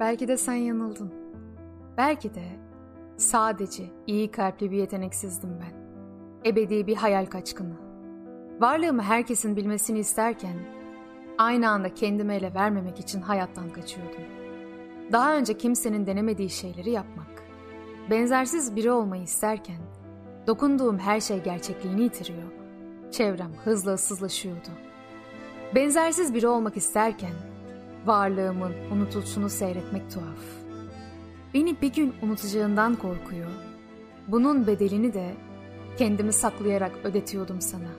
Belki de sen yanıldın. Belki de sadece iyi kalpli bir yeteneksizdim ben. Ebedi bir hayal kaçkını. Varlığımı herkesin bilmesini isterken aynı anda kendimi ele vermemek için hayattan kaçıyordum. Daha önce kimsenin denemediği şeyleri yapmak. Benzersiz biri olmayı isterken dokunduğum her şey gerçekliğini yitiriyor. Çevrem hızla ıssızlaşıyordu. Benzersiz biri olmak isterken varlığımın unutuluşunu seyretmek tuhaf. Beni bir gün unutacağından korkuyor. Bunun bedelini de kendimi saklayarak ödetiyordum sana.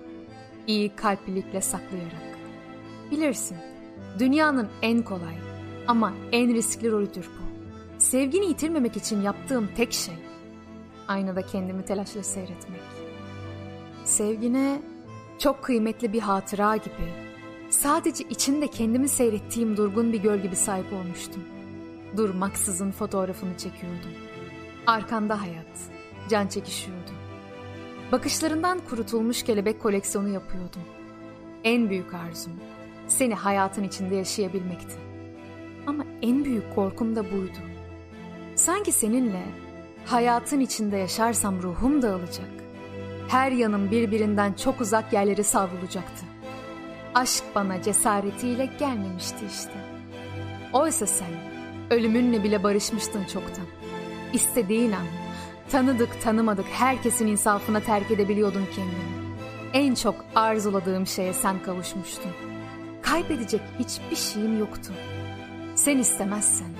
İyi kalplilikle saklayarak. Bilirsin, dünyanın en kolay ama en riskli rolüdür bu. Sevgini yitirmemek için yaptığım tek şey, aynada kendimi telaşla seyretmek. Sevgine çok kıymetli bir hatıra gibi, sadece içinde kendimi seyrettiğim durgun bir göl gibi sahip olmuştum. Durmaksızın fotoğrafını çekiyordum. Arkanda hayat, can çekişiyordu. Bakışlarından kurutulmuş kelebek koleksiyonu yapıyordum. En büyük arzum, seni hayatın içinde yaşayabilmekti. Ama en büyük korkum da buydu. Sanki seninle hayatın içinde yaşarsam ruhum dağılacak. Her yanım birbirinden çok uzak yerlere savrulacaktı. Aşk bana cesaretiyle gelmemişti işte. Oysa sen ölümünle bile barışmıştın çoktan. İstediğin an tanıdık tanımadık herkesin insafına terk edebiliyordun kendini. En çok arzuladığım şeye sen kavuşmuştun. Kaybedecek hiçbir şeyim yoktu. Sen istemezsen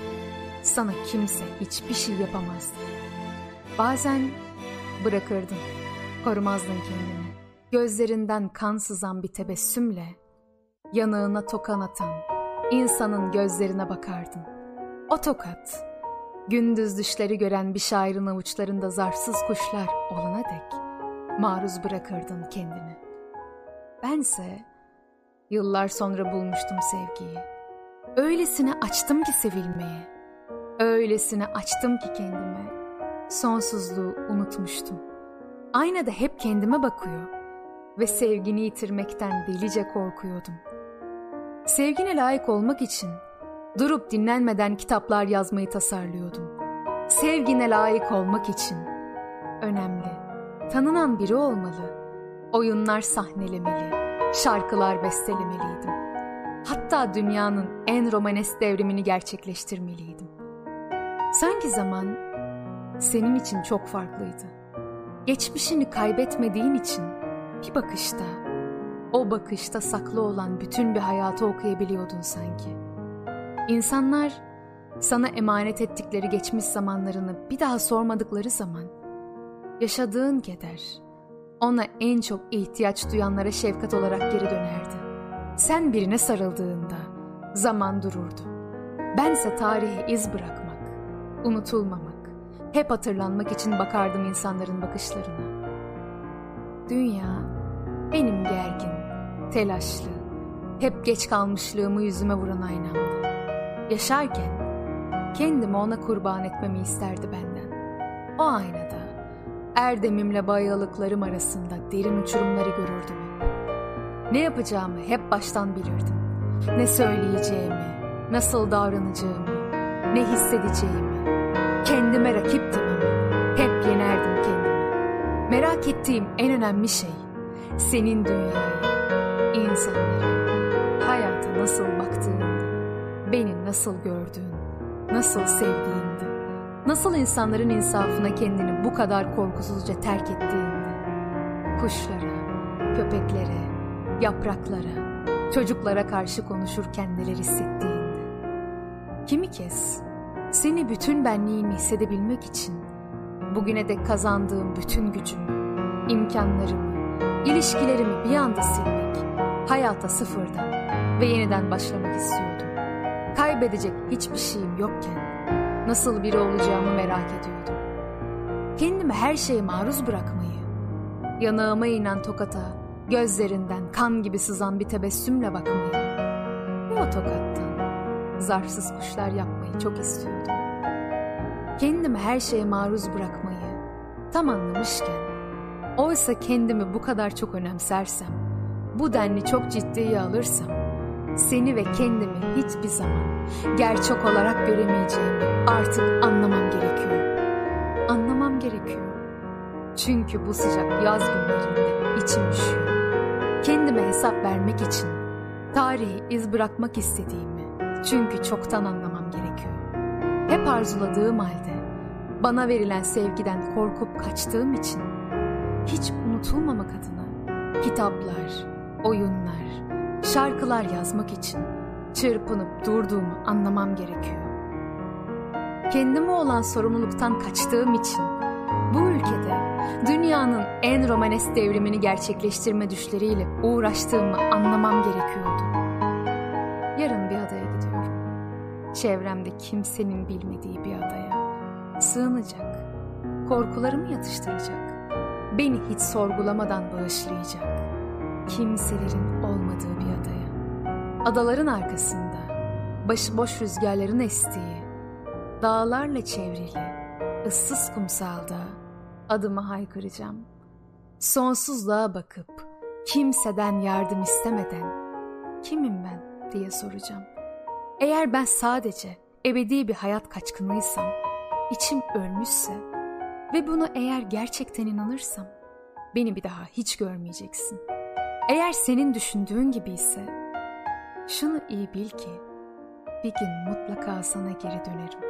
sana kimse hiçbir şey yapamazdı. Bazen bırakırdın, korumazdın kendini. Gözlerinden kan sızan bir tebessümle yanağına tokan atan insanın gözlerine bakardın. O tokat, gündüz düşleri gören bir şairin avuçlarında zarsız kuşlar olana dek maruz bırakırdın kendini. Bense yıllar sonra bulmuştum sevgiyi. Öylesine açtım ki sevilmeye. Öylesine açtım ki kendime. Sonsuzluğu unutmuştum. Aynada hep kendime bakıyor ve sevgini yitirmekten delice korkuyordum. Sevgine layık olmak için durup dinlenmeden kitaplar yazmayı tasarlıyordum. Sevgine layık olmak için önemli, tanınan biri olmalı. Oyunlar sahnelemeli, şarkılar bestelemeliydim. Hatta dünyanın en romanesk devrimini gerçekleştirmeliydim. Sanki zaman senin için çok farklıydı. Geçmişini kaybetmediğin için bir bakışta, o bakışta saklı olan bütün bir hayatı okuyabiliyordun sanki. İnsanlar sana emanet ettikleri geçmiş zamanlarını bir daha sormadıkları zaman, yaşadığın keder, ona en çok ihtiyaç duyanlara şefkat olarak geri dönerdi. Sen birine sarıldığında zaman dururdu. Bense tarihe iz bırakmak, unutulmamak, hep hatırlanmak için bakardım insanların bakışlarına. Dünya benim gergin, telaşlı, hep geç kalmışlığımı yüzüme vuran aynamdı. Yaşarken kendimi ona kurban etmemi isterdi benden. O aynada erdemimle bayalıklarım arasında derin uçurumları görürdüm. Ne yapacağımı hep baştan bilirdim. Ne söyleyeceğimi, nasıl davranacağımı, ne hissedeceğimi. Kendime rakiptim ama hep yenerdim kendimi. Merak ettiğim en önemli şey senin dünyaya, insanlara, hayata nasıl baktığındı, beni nasıl gördüğün, nasıl sevdiğindi, nasıl insanların insafına kendini bu kadar korkusuzca terk ettiğindi. Kuşlara, köpeklere, yapraklara, çocuklara karşı konuşurken neler hissettiğinde. Kimi kez seni bütün benliğimi hissedebilmek için bugüne dek kazandığım bütün gücümü, imkanlarımı, ilişkilerimi bir anda silmek, hayata sıfırdan ve yeniden başlamak istiyordum. Kaybedecek hiçbir şeyim yokken nasıl biri olacağımı merak ediyordum. Kendimi her şeye maruz bırakmayı, yanağıma inen tokata, gözlerinden kan gibi sızan bir tebessümle bakmayı ve o tokattan zarsız kuşlar yapmayı çok istiyordum. Kendimi her şeye maruz bırakmayı tam anlamışken, oysa kendimi bu kadar çok önemsersem, bu denli çok ciddiye alırsam, seni ve kendimi hiçbir zaman gerçek olarak göremeyeceğimi artık anlamam gerekiyor. Anlamam gerekiyor. Çünkü bu sıcak yaz günlerinde içim üşüyor. Kendime hesap vermek için tarihi iz bırakmak istediğimi çünkü çoktan anlamam gerekiyor. Hep arzuladığım halde bana verilen sevgiden korkup kaçtığım için hiç unutulmamak adına kitaplar, oyunlar, şarkılar yazmak için çırpınıp durduğumu anlamam gerekiyor. Kendime olan sorumluluktan kaçtığım için bu ülkede dünyanın en romanes devrimini gerçekleştirme düşleriyle uğraştığımı anlamam gerekiyordu. Yarın bir adaya gidiyorum. Çevremde kimsenin bilmediği bir adaya. Sığınacak, korkularımı yatıştıracak, beni hiç sorgulamadan bağışlayacak, kimselerin olmadığı bir adaya. Adaların arkasında, başıboş rüzgarların estiği, dağlarla çevrili, ıssız kumsalda adımı haykıracağım. Sonsuzluğa bakıp kimseden yardım istemeden kimim ben diye soracağım. Eğer ben sadece ebedi bir hayat kaçkınıysam, içim ölmüşse ve bunu eğer gerçekten inanırsam beni bir daha hiç görmeyeceksin. Eğer senin düşündüğün gibi ise şunu iyi bil ki bir gün mutlaka sana geri dönerim.